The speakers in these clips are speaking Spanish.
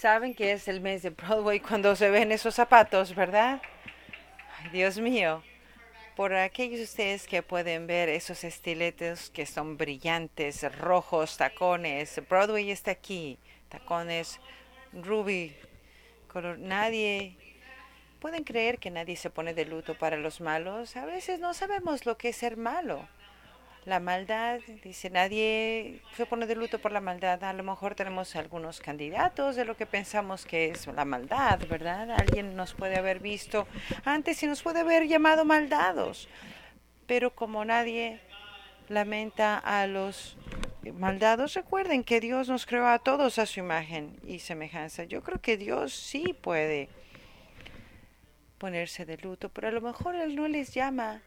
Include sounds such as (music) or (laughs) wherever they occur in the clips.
Saben que es el mes de Broadway cuando se ven esos zapatos, ¿verdad? Dios mío. Por aquellos de ustedes que pueden ver esos estiletos que son brillantes, rojos, tacones, Broadway está aquí, tacones, ruby, color, nadie ¿Pueden creer que nadie se pone de luto para los malos? A veces no sabemos lo que es ser malo. La maldad, dice, nadie se pone de luto por la maldad. A lo mejor tenemos algunos candidatos de lo que pensamos que es la maldad, ¿verdad? Alguien nos puede haber visto antes y nos puede haber llamado maldados. Pero como nadie lamenta a los maldados, recuerden que Dios nos creó a todos a su imagen y semejanza. Yo creo que Dios sí puede ponerse de luto, pero a lo mejor Él no les llama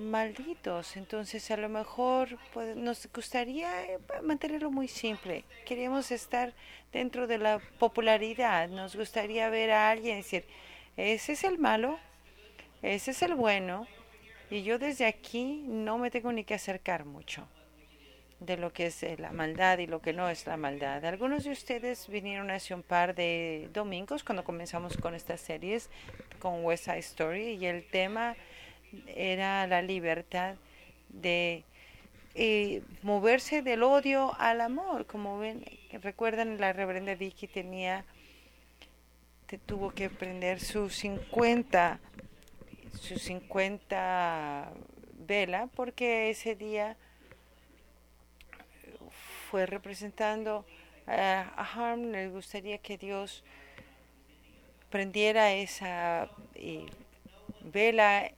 malditos. Entonces a lo mejor pues, nos gustaría eh, mantenerlo muy simple. Queremos estar dentro de la popularidad. Nos gustaría ver a alguien decir, ese es el malo, ese es el bueno, y yo desde aquí no me tengo ni que acercar mucho de lo que es eh, la maldad y lo que no es la maldad. Algunos de ustedes vinieron hace un par de domingos cuando comenzamos con estas series con West Side Story y el tema era la libertad de eh, moverse del odio al amor. Como ven, recuerdan la reverenda Vicky tenía tuvo que prender sus 50 sus 50 vela porque ese día fue representando a Harm, le gustaría que Dios prendiera esa eh, vela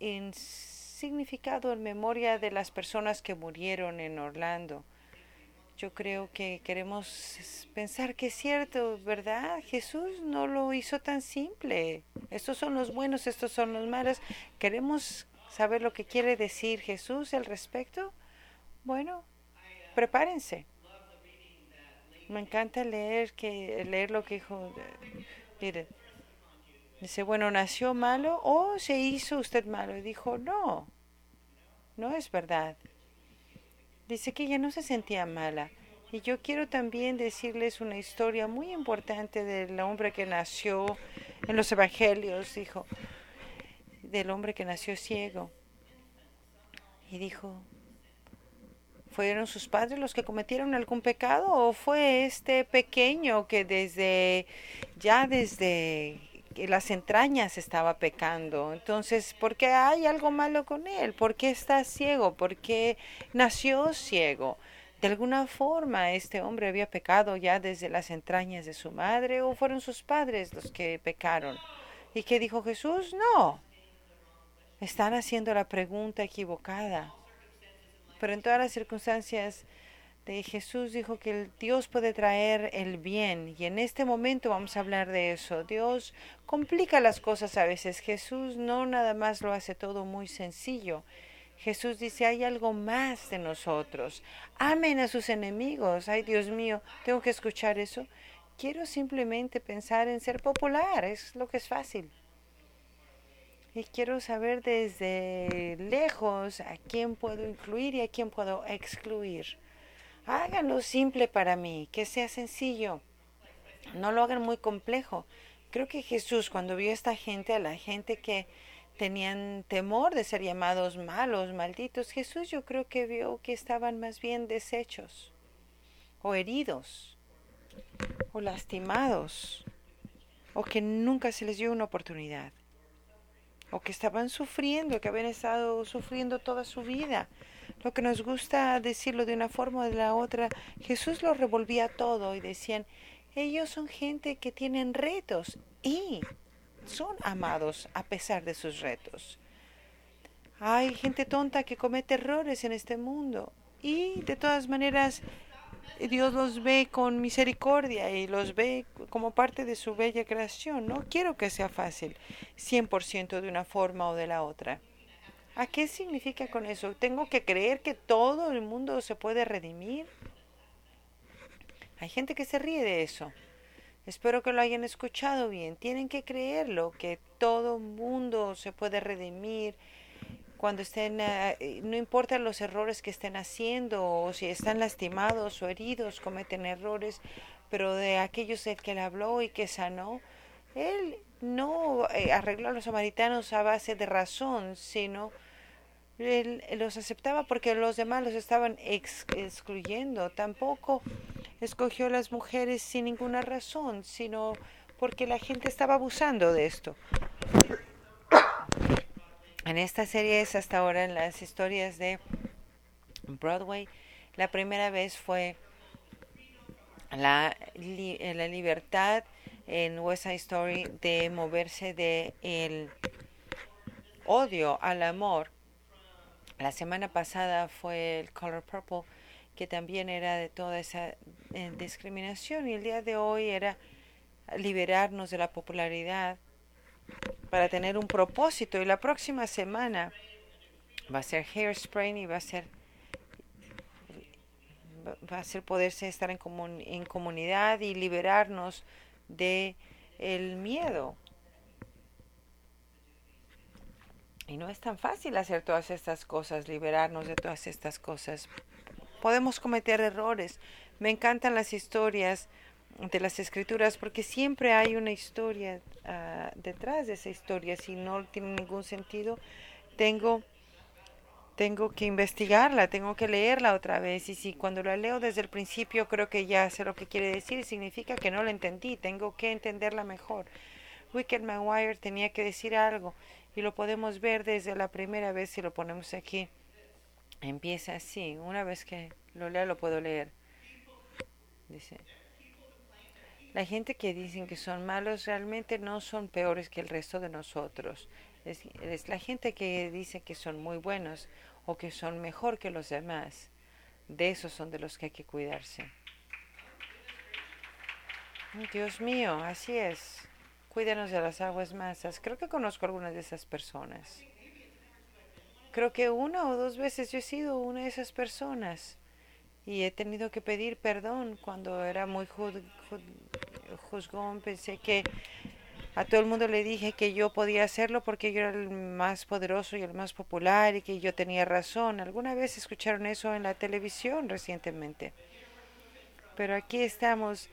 en significado, en memoria de las personas que murieron en Orlando. Yo creo que queremos pensar que es cierto, ¿verdad? Jesús no lo hizo tan simple. Estos son los buenos, estos son los malos. Queremos saber lo que quiere decir Jesús al respecto. Bueno, prepárense. Me encanta leer que leer lo que dijo. Miren, dice, bueno, nació malo o se hizo usted malo. Y dijo, no, no es verdad. Dice que ella no se sentía mala. Y yo quiero también decirles una historia muy importante del hombre que nació en los evangelios, dijo, del hombre que nació ciego. Y dijo, ¿Fueron sus padres los que cometieron algún pecado o fue este pequeño que desde ya desde las entrañas estaba pecando? Entonces, ¿por qué hay algo malo con él? ¿Por qué está ciego? ¿Por qué nació ciego? De alguna forma este hombre había pecado ya desde las entrañas de su madre o fueron sus padres los que pecaron. ¿Y qué dijo Jesús? No. Están haciendo la pregunta equivocada pero en todas las circunstancias de Jesús dijo que Dios puede traer el bien y en este momento vamos a hablar de eso. Dios complica las cosas a veces. Jesús no nada más lo hace todo muy sencillo. Jesús dice, hay algo más de nosotros. Amen a sus enemigos. Ay, Dios mío, tengo que escuchar eso. Quiero simplemente pensar en ser popular, es lo que es fácil. Y quiero saber desde lejos a quién puedo incluir y a quién puedo excluir. Háganlo simple para mí, que sea sencillo. No lo hagan muy complejo. Creo que Jesús cuando vio a esta gente, a la gente que tenían temor de ser llamados malos, malditos, Jesús yo creo que vio que estaban más bien deshechos o heridos o lastimados o que nunca se les dio una oportunidad o que estaban sufriendo, que habían estado sufriendo toda su vida. Lo que nos gusta decirlo de una forma o de la otra, Jesús lo revolvía todo y decían, ellos son gente que tienen retos y son amados a pesar de sus retos. Hay gente tonta que comete errores en este mundo y de todas maneras Dios los ve con misericordia y los ve como parte de su bella creación. No quiero que sea fácil, 100% de una forma o de la otra. ¿A qué significa con eso? ¿Tengo que creer que todo el mundo se puede redimir? Hay gente que se ríe de eso. Espero que lo hayan escuchado bien. Tienen que creerlo, que todo mundo se puede redimir cuando estén, eh, no importa los errores que estén haciendo o si están lastimados o heridos, cometen errores, pero de aquellos el que le habló y que sanó, él no eh, arregló a los samaritanos a base de razón, sino él los aceptaba porque los demás los estaban excluyendo. Tampoco escogió las mujeres sin ninguna razón, sino porque la gente estaba abusando de esto. En esta serie es hasta ahora en las historias de Broadway. La primera vez fue la, la libertad en West Side Story de moverse de el odio al amor. La semana pasada fue el Color Purple, que también era de toda esa eh, discriminación, y el día de hoy era liberarnos de la popularidad para tener un propósito. Y la próxima semana va a ser Hairspray y va a ser va a ser poderse estar en, en comunidad y liberarnos de el miedo. Y no es tan fácil hacer todas estas cosas, liberarnos de todas estas cosas. Podemos cometer errores. Me encantan las historias de las escrituras porque siempre hay una historia uh, detrás de esa historia. Si no tiene ningún sentido, tengo tengo que investigarla, tengo que leerla otra vez. Y si cuando la leo desde el principio creo que ya sé lo que quiere decir, significa que no la entendí, tengo que entenderla mejor. Wicked Maguire tenía que decir algo y lo podemos ver desde la primera vez si lo ponemos aquí. Empieza así, una vez que lo lea lo puedo leer. Dice, la gente que dicen que son malos realmente no son peores que el resto de nosotros. Es, la gente que dice que son muy buenos o que son mejor que los demás. De esos son de los que hay que cuidarse. Dios mío, así es. Cuídanos de las aguas masas. Creo que conozco algunas de esas personas. Creo que una o dos veces yo he sido una de esas personas y he tenido que pedir perdón cuando era muy juzgón. Pensé que a todo el mundo le dije que yo podía hacerlo porque yo era el más poderoso y el más popular y que yo tenía razón. ¿Alguna vez escucharon eso en la televisión recientemente? Pero aquí estamos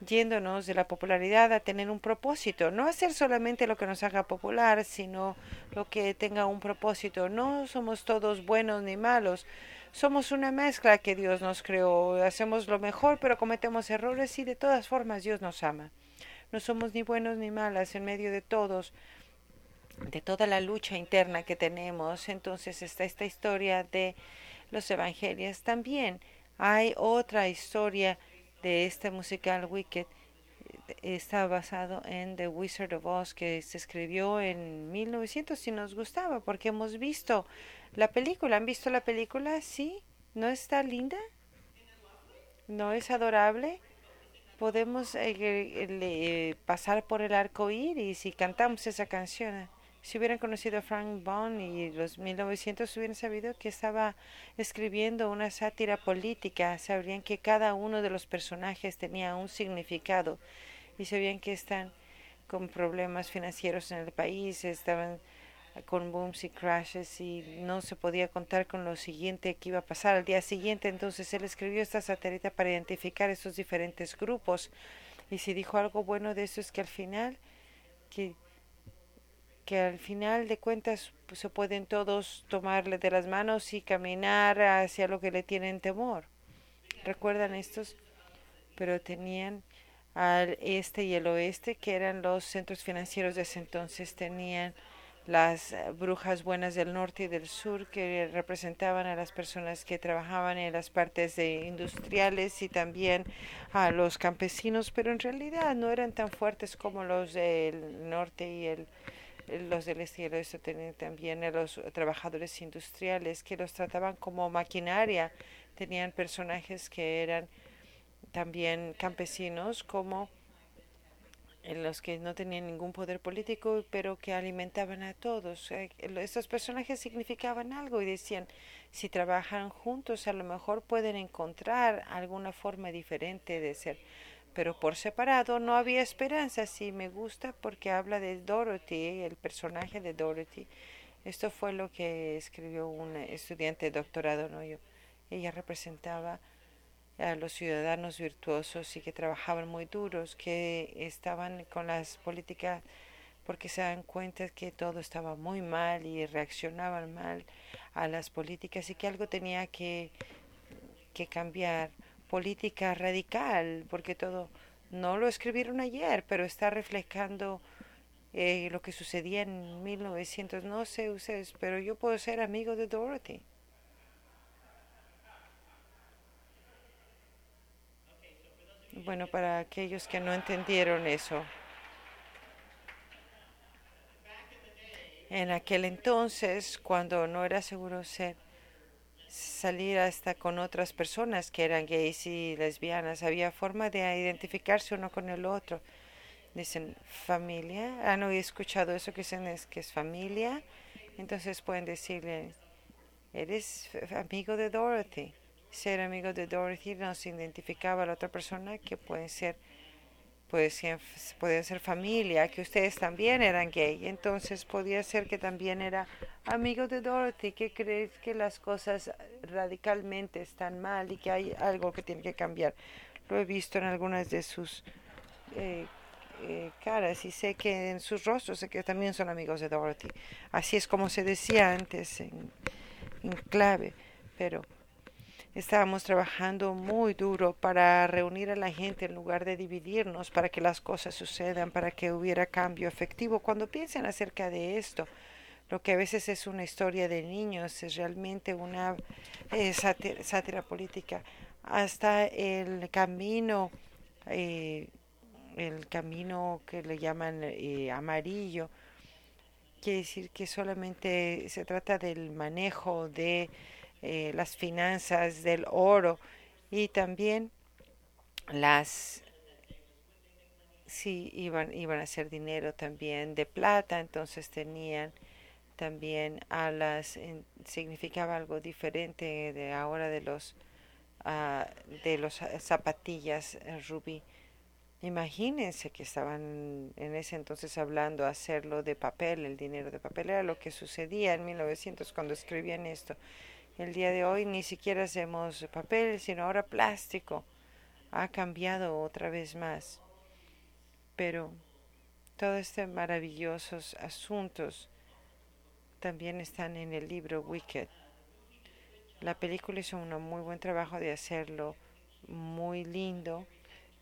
yéndonos de la popularidad a tener un propósito, no hacer solamente lo que nos haga popular, sino lo que tenga un propósito. No somos todos buenos ni malos, somos una mezcla que Dios nos creó, hacemos lo mejor, pero cometemos errores y de todas formas Dios nos ama. No somos ni buenos ni malas en medio de todos, de toda la lucha interna que tenemos. Entonces está esta historia de los evangelios. También hay otra historia de este musical Wicked. Está basado en The Wizard of Oz que se escribió en 1900 y nos gustaba porque hemos visto la película. ¿Han visto la película? Sí. ¿No está linda? ¿No es adorable? podemos eh, eh, pasar por el arco iris y cantamos esa canción. Si hubieran conocido a Frank Bond y los 1900 hubieran sabido que estaba escribiendo una sátira política, sabrían que cada uno de los personajes tenía un significado y sabían que están con problemas financieros en el país, estaban con booms y crashes y no se podía contar con lo siguiente que iba a pasar al día siguiente. Entonces él escribió esta satirita para identificar esos diferentes grupos. Y si dijo algo bueno de eso es que al final, que, que al final de cuentas pues, se pueden todos tomarle de las manos y caminar hacia lo que le tienen temor. ¿Recuerdan estos? Pero tenían al este y el oeste, que eran los centros financieros de ese entonces, tenían las brujas buenas del norte y del sur que representaban a las personas que trabajaban en las partes de industriales y también a los campesinos, pero en realidad no eran tan fuertes como los del norte y el, los del oeste tenían también a los trabajadores industriales que los trataban como maquinaria, tenían personajes que eran también campesinos como en los que no tenían ningún poder político, pero que alimentaban a todos. Eh, estos personajes significaban algo y decían, si trabajan juntos, a lo mejor pueden encontrar alguna forma diferente de ser. Pero por separado no había esperanza. Sí, me gusta porque habla de Dorothy, el personaje de Dorothy. Esto fue lo que escribió un estudiante de doctorado, ¿no? Yo, ella representaba a los ciudadanos virtuosos y que trabajaban muy duros, que estaban con las políticas porque se dan cuenta que todo estaba muy mal y reaccionaban mal a las políticas y que algo tenía que, que cambiar. Política radical, porque todo no lo escribieron ayer, pero está reflejando eh, lo que sucedía en 1900. No sé ustedes, pero yo puedo ser amigo de Dorothy. Bueno, para aquellos que no entendieron eso. En aquel entonces, cuando no era seguro ser salir hasta con otras personas que eran gays y lesbianas, había forma de identificarse uno con el otro. Dicen familia, han oído escuchado eso que dicen es que es familia, entonces pueden decirle, eres amigo de Dorothy ser amigo de Dorothy nos identificaba a la otra persona que puede ser puede ser familia, que ustedes también eran gay, entonces podía ser que también era amigo de Dorothy, que crees que las cosas radicalmente están mal y que hay algo que tiene que cambiar. Lo he visto en algunas de sus eh, eh, caras y sé que en sus rostros sé que también son amigos de Dorothy. Así es como se decía antes en clave, pero Estábamos trabajando muy duro para reunir a la gente en lugar de dividirnos, para que las cosas sucedan, para que hubiera cambio efectivo. Cuando piensen acerca de esto, lo que a veces es una historia de niños es realmente una eh, sátira, política. Hasta el camino, eh, el camino que le llaman eh, amarillo, quiere decir que solamente se trata del manejo de eh, las finanzas del oro y también las sí iban iban a hacer dinero también de plata entonces tenían también alas significaba algo diferente de ahora de los uh, de los zapatillas eh, rubí. Imagínense que estaban en ese entonces hablando hacerlo de papel el dinero de papel. Era lo que sucedía en 1900 cuando escribían esto el día de hoy ni siquiera hacemos papel, sino ahora plástico. Ha cambiado otra vez más. Pero todos estos maravillosos asuntos también están en el libro Wicked. La película hizo un muy buen trabajo de hacerlo muy lindo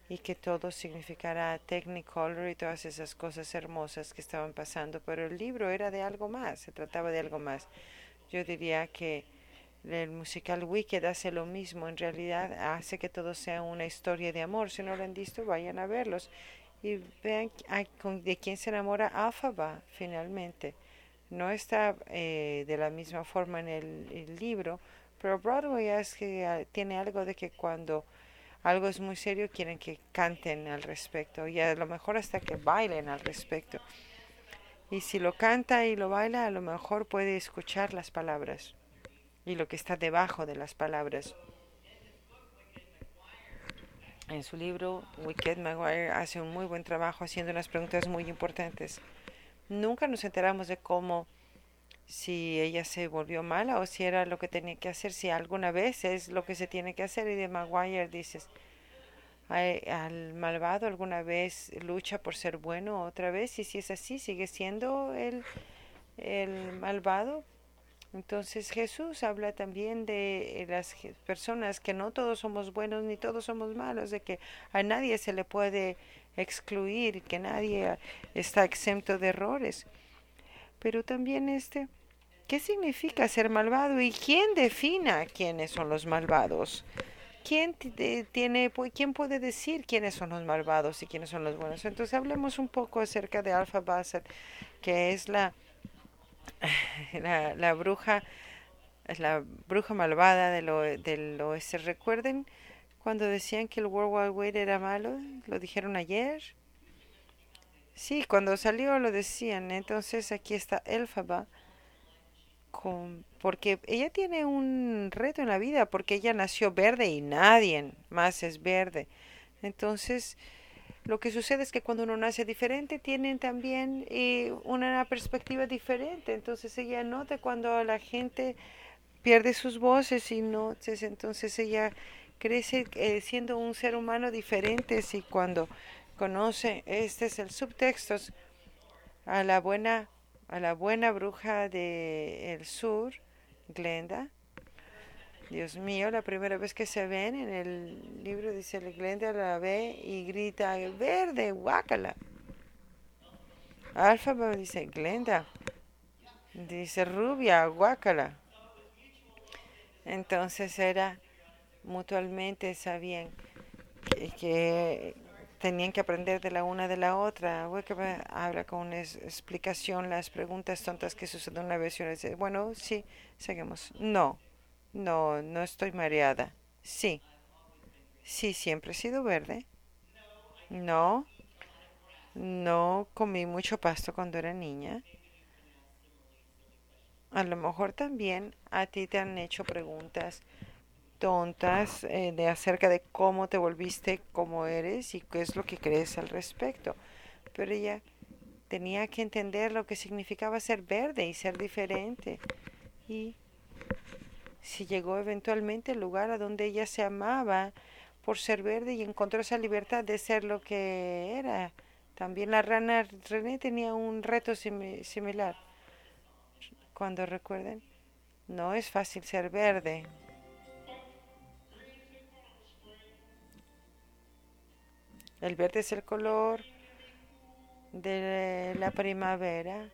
y que todo significará Technicolor y todas esas cosas hermosas que estaban pasando, pero el libro era de algo más, se trataba de algo más. Yo diría que el musical Wicked hace lo mismo, en realidad hace que todo sea una historia de amor. Si no lo han visto, vayan a verlos y vean de quién se enamora Alphaba finalmente. No está eh, de la misma forma en el, libro, pero Broadway que ah, tiene algo de que cuando algo es muy serio quieren que canten al respecto y a lo mejor hasta que bailen al respecto. Y si lo canta y lo baila, a lo mejor puede escuchar las palabras y lo que está debajo de las palabras. En su libro, Wicked Maguire hace un muy buen trabajo haciendo unas preguntas muy importantes. Nunca nos enteramos de cómo, si ella se volvió mala o si era lo que tenía que hacer, si alguna vez es lo que se tiene que hacer. Y de Maguire dices, al malvado alguna vez lucha por ser bueno otra vez y si es así sigue siendo el, el malvado entonces Jesús habla también de las personas que no todos somos buenos ni todos somos malos, de que a nadie se le puede excluir, que nadie está exento de errores. Pero también este, ¿qué significa ser malvado y quién defina quiénes son los malvados? ¿Quién, tiene, quién puede decir quiénes son los malvados y quiénes son los buenos? Entonces hablemos un poco acerca de Alpha Basset, que es la (laughs) la, bruja, la bruja malvada del, del oeste. ¿Recuerden cuando decían que el World Wide Web era malo? ¿Lo dijeron ayer? Sí, cuando salió lo decían. Entonces aquí está Elfaba. Con, porque ella tiene un reto en la vida, porque ella nació verde y nadie más es verde. Entonces, lo que sucede es que cuando uno nace diferente, tienen también eh, una perspectiva diferente. Entonces ella nota cuando la gente pierde sus voces y no, entonces ella crece eh, siendo un ser humano diferente y cuando conoce, este es el subtexto, a la buena, a la buena bruja del sur, Glenda, Dios mío, la primera vez que se ven en el libro dice Glenda la ve y grita verde, guácala. Alfa dice Glenda. Dice rubia, guácala. Entonces era mutuamente sabían que, tenían que aprender de la una de la otra. habla con una explicación las preguntas tontas que suceden una vez y una vez. Bueno, sí, seguimos. No. No, no estoy mareada. Sí. Sí, siempre he sido verde. No. No comí mucho pasto cuando era niña. A lo mejor también a ti te han hecho preguntas tontas eh, de acerca de cómo te volviste como eres y qué es lo que crees al respecto. Pero ella tenía que entender lo que significaba ser verde y ser diferente. Y si llegó eventualmente al lugar a donde ella se amaba por ser verde y encontró esa libertad de ser lo que era. También la rana René tenía un reto similar. Cuando recuerden, no es fácil ser verde. El verde es el color de la primavera.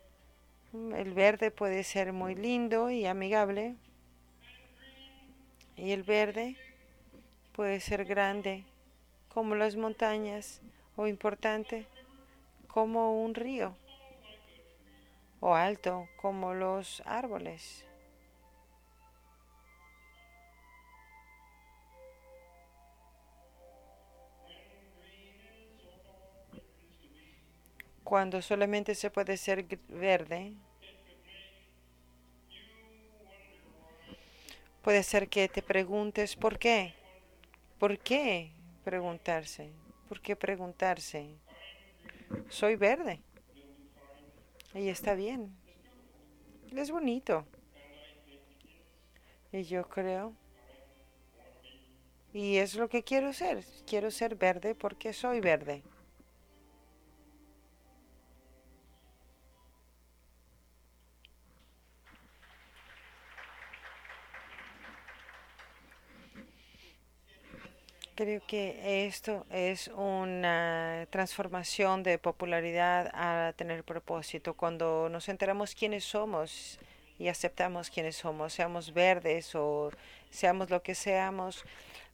El verde puede ser muy lindo y amigable, y el verde puede ser grande como las montañas o importante como un río o alto como los árboles. Cuando solamente se puede ser verde, Puede ser que te preguntes por qué. ¿Por qué preguntarse? ¿Por qué preguntarse? Soy verde. Y está bien. Es bonito. Y yo creo. Y es lo que quiero ser. Quiero ser verde porque soy verde. Creo que esto es una transformación de popularidad a tener propósito. Cuando nos enteramos quiénes somos y aceptamos quiénes somos, seamos verdes o seamos lo que seamos,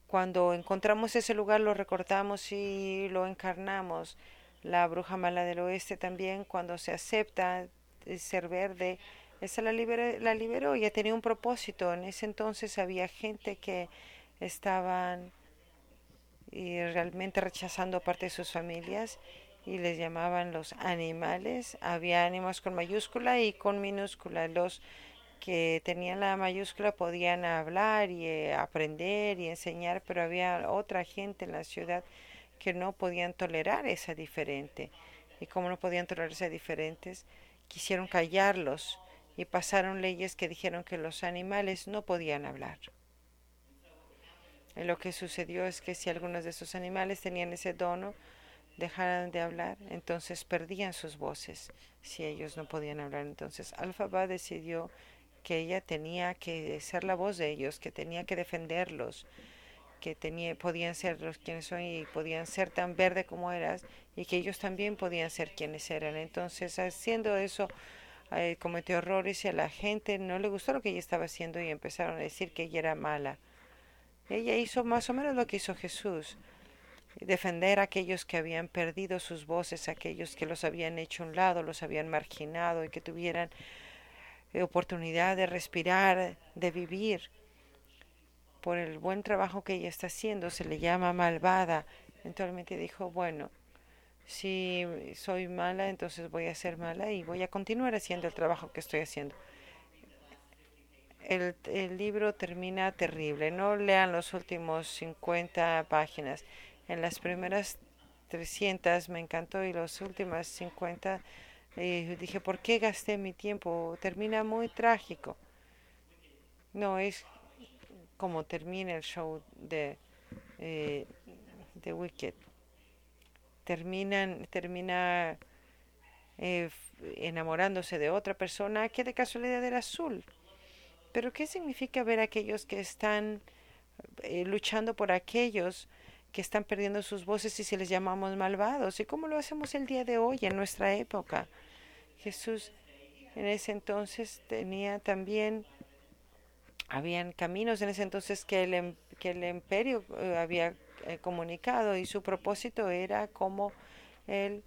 cuando encontramos ese lugar lo recortamos y lo encarnamos. La bruja mala del oeste también, cuando se acepta ser verde, esa la, la liberó y tenía un propósito. En ese entonces había gente que estaban y realmente rechazando parte de sus familias y les llamaban los animales. Había ánimos con mayúscula y con minúscula. Los que tenían la mayúscula podían hablar y eh, aprender y enseñar, pero había otra gente en la ciudad que no podían tolerar esa diferente. Y como no podían tolerar esa diferentes, quisieron callarlos y pasaron leyes que dijeron que los animales no podían hablar. Lo que sucedió es que si algunos de esos animales tenían ese dono, dejaran de hablar, entonces perdían sus voces. Si ellos no podían hablar, entonces Alfaba decidió que ella tenía que ser la voz de ellos, que tenía que defenderlos, que tenía, podían ser los quienes son y podían ser tan verde como eras y que ellos también podían ser quienes eran. Entonces, haciendo eso, eh, cometió errores y a la gente no le gustó lo que ella estaba haciendo y empezaron a decir que ella era mala. Ella hizo más o menos lo que hizo Jesús, defender a aquellos que habían perdido sus voces, aquellos que los habían hecho a un lado, los habían marginado y que tuvieran eh, oportunidad de respirar, de vivir. Por el buen trabajo que ella está haciendo, se le llama malvada. Entonces dijo, bueno, si soy mala, entonces voy a ser mala y voy a continuar haciendo el trabajo que estoy haciendo el, el, libro termina terrible. No lean los últimos 50 páginas. En las primeras 300 me encantó y las últimas 50 eh, dije, ¿por qué gasté mi tiempo? Termina muy trágico. No es como termina el show de, eh, de Wicked. Terminan, termina eh, enamorándose de otra persona que de casualidad era azul. Pero ¿qué significa ver a aquellos que están eh, luchando por aquellos que están perdiendo sus voces y si les llamamos malvados? ¿Y cómo lo hacemos el día de hoy, en nuestra época? Jesús en ese entonces tenía también, habían caminos en ese entonces que el, que el imperio eh, había eh, comunicado y su propósito era como el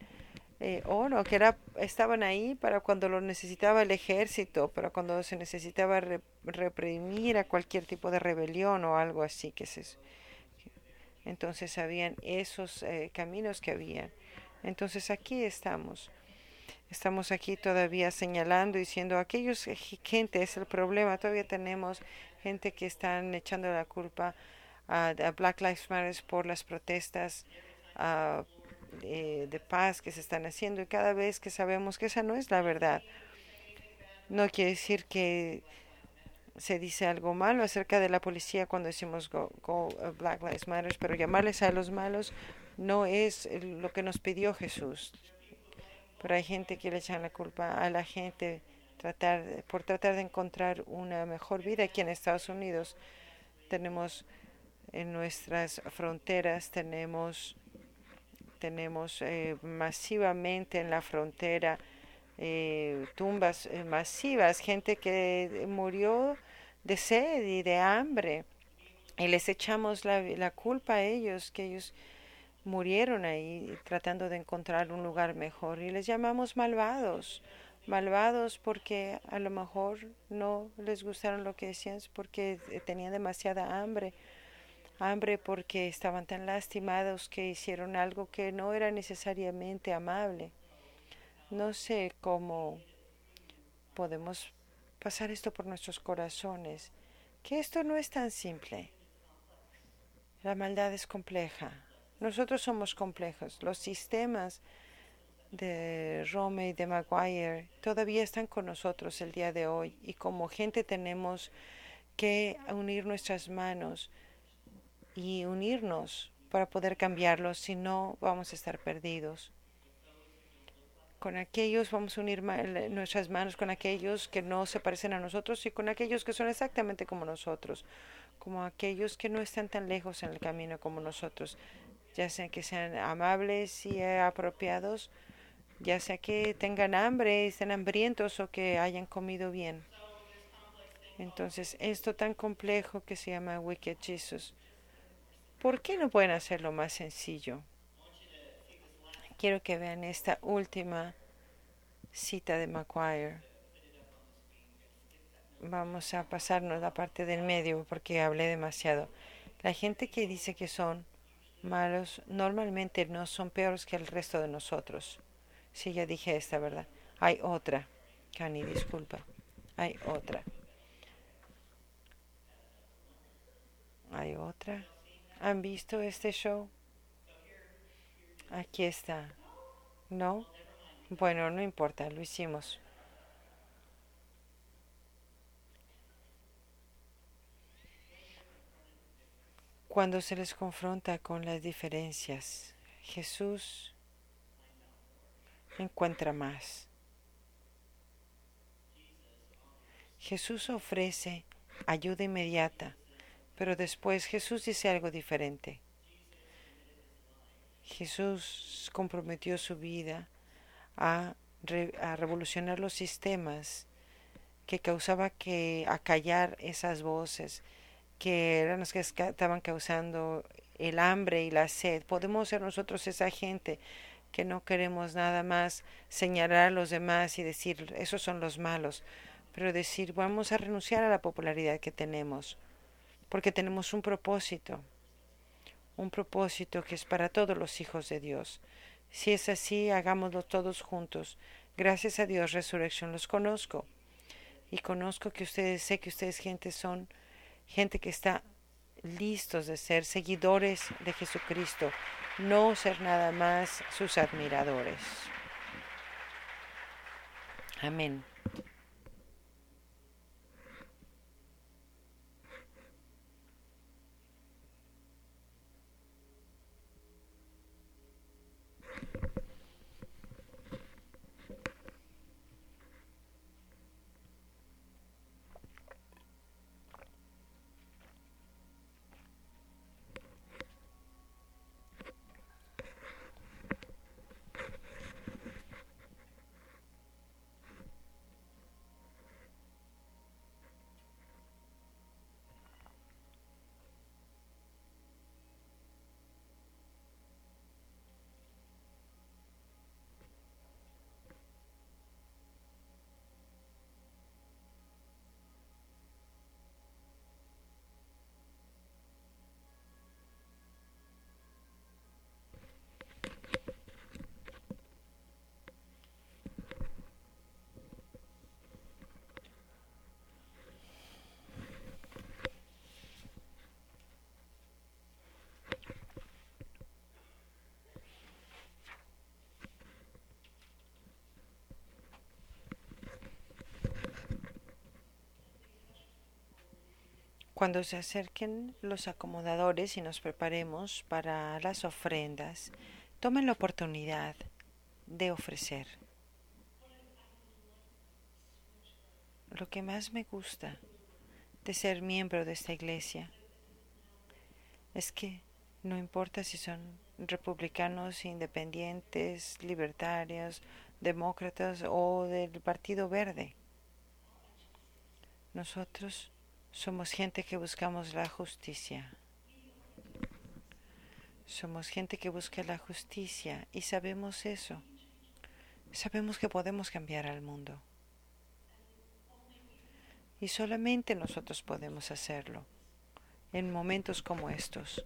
oro, que era, estaban ahí para cuando lo necesitaba el ejército, para cuando se necesitaba reprimir a cualquier tipo de rebelión o algo así. que se, Entonces habían esos eh, caminos que habían. Entonces aquí estamos. Estamos aquí todavía señalando, diciendo, aquellos gente es el problema. Todavía tenemos gente que están echando la culpa a, Black Lives Matter por las protestas, a de, paz que se están haciendo y cada vez que sabemos que esa no es la verdad. No quiere decir que se dice algo malo acerca de la policía cuando decimos go, uh, Black Lives Matter, pero llamarles a los malos no es lo que nos pidió Jesús. Pero hay gente que le echan la culpa a la gente tratar, por tratar de encontrar una mejor vida aquí en Estados Unidos. Tenemos en nuestras fronteras, tenemos tenemos eh, masivamente en la frontera eh, tumbas eh, masivas, gente que murió de sed y de hambre. Y les echamos la, la culpa a ellos, que ellos murieron ahí tratando de encontrar un lugar mejor. Y les llamamos malvados. Malvados porque a lo mejor no les gustaron lo que decían, porque tenían demasiada hambre hambre porque estaban tan lastimados que hicieron algo que no era necesariamente amable. No sé cómo podemos pasar esto por nuestros corazones, que esto no es tan simple. La maldad es compleja. Nosotros somos complejos. Los sistemas de Rome y de Maguire todavía están con nosotros el día de hoy y como gente tenemos que unir nuestras manos y unirnos para poder cambiarlos, si no vamos a estar perdidos. Con aquellos vamos a unir nuestras manos con aquellos que no se parecen a nosotros y con aquellos que son exactamente como nosotros, como aquellos que no están tan lejos en el camino como nosotros, ya sea que sean amables y apropiados, ya sea que tengan hambre estén hambrientos o que hayan comido bien. Entonces, esto tan complejo que se llama Wicked Jesus ¿Por qué no pueden hacerlo más sencillo? Quiero que vean esta última cita de Macquarie. Vamos a pasarnos la parte del medio porque hablé demasiado. La gente que dice que son malos normalmente no son peores que el resto de nosotros. Sí, ya dije esta, ¿verdad? Hay otra. Cani, disculpa. Hay otra. Hay otra. ¿Han visto este show? Aquí está. ¿No? Bueno, no importa, lo hicimos. Cuando se les confronta con las diferencias, Jesús encuentra más. Jesús ofrece ayuda inmediata pero después Jesús dice algo diferente. Jesús comprometió su vida a, revolucionar los sistemas que causaba que acallar esas voces que eran las que estaban causando el hambre y la sed. Podemos ser nosotros esa gente que no queremos nada más señalar a los demás y decir esos son los malos, pero decir vamos a renunciar a la popularidad que tenemos porque tenemos un propósito, un propósito que es para todos los hijos de Dios. Si es así, hagámoslo todos juntos. Gracias a Dios, resurrección, los conozco. Y conozco que ustedes, sé que ustedes gente son gente que está listos de ser seguidores de Jesucristo, no ser nada más sus admiradores. Amén. Cuando se acerquen los acomodadores y nos preparemos para las ofrendas, tomen la oportunidad de ofrecer. Lo que más me gusta de ser miembro de esta iglesia es que no importa si son republicanos, independientes, libertarios, demócratas o del Partido Verde. Nosotros somos gente que buscamos la justicia. Somos gente que busca la justicia y sabemos eso. Sabemos que podemos cambiar al mundo. Y solamente nosotros podemos hacerlo en momentos como estos.